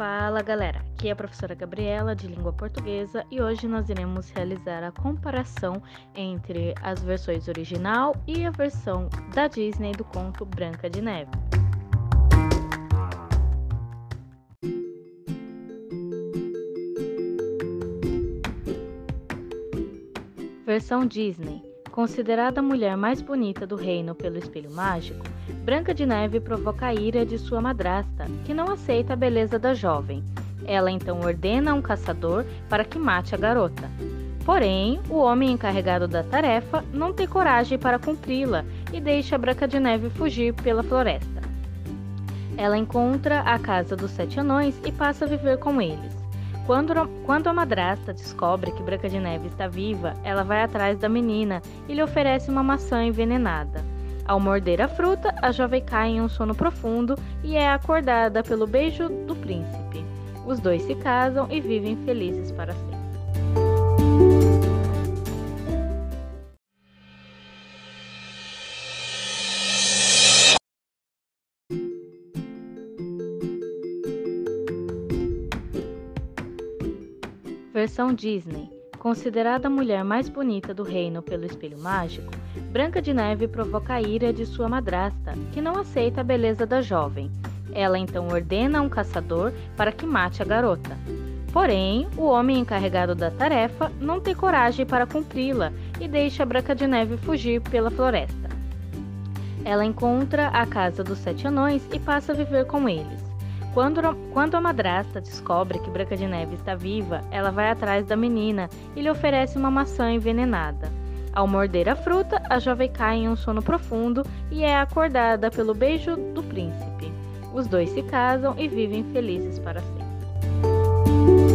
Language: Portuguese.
Fala galera, aqui é a professora Gabriela de língua portuguesa e hoje nós iremos realizar a comparação entre as versões original e a versão da Disney do conto Branca de Neve. Versão Disney Considerada a mulher mais bonita do reino pelo espelho mágico, Branca de Neve provoca a ira de sua madrasta, que não aceita a beleza da jovem. Ela então ordena a um caçador para que mate a garota. Porém, o homem encarregado da tarefa não tem coragem para cumpri-la e deixa Branca de Neve fugir pela floresta. Ela encontra a casa dos sete anões e passa a viver com eles. Quando, quando a madrasta descobre que Branca de Neve está viva, ela vai atrás da menina e lhe oferece uma maçã envenenada. Ao morder a fruta, a jovem cai em um sono profundo e é acordada pelo beijo do príncipe. Os dois se casam e vivem felizes para sempre. Versão Disney. Considerada a mulher mais bonita do reino pelo espelho mágico, Branca de Neve provoca a ira de sua madrasta, que não aceita a beleza da jovem. Ela então ordena a um caçador para que mate a garota. Porém, o homem encarregado da tarefa não tem coragem para cumpri-la e deixa Branca de Neve fugir pela floresta. Ela encontra a casa dos sete anões e passa a viver com eles. Quando, quando a madrasta descobre que Branca de Neve está viva, ela vai atrás da menina e lhe oferece uma maçã envenenada. Ao morder a fruta, a jovem cai em um sono profundo e é acordada pelo beijo do príncipe. Os dois se casam e vivem felizes para sempre.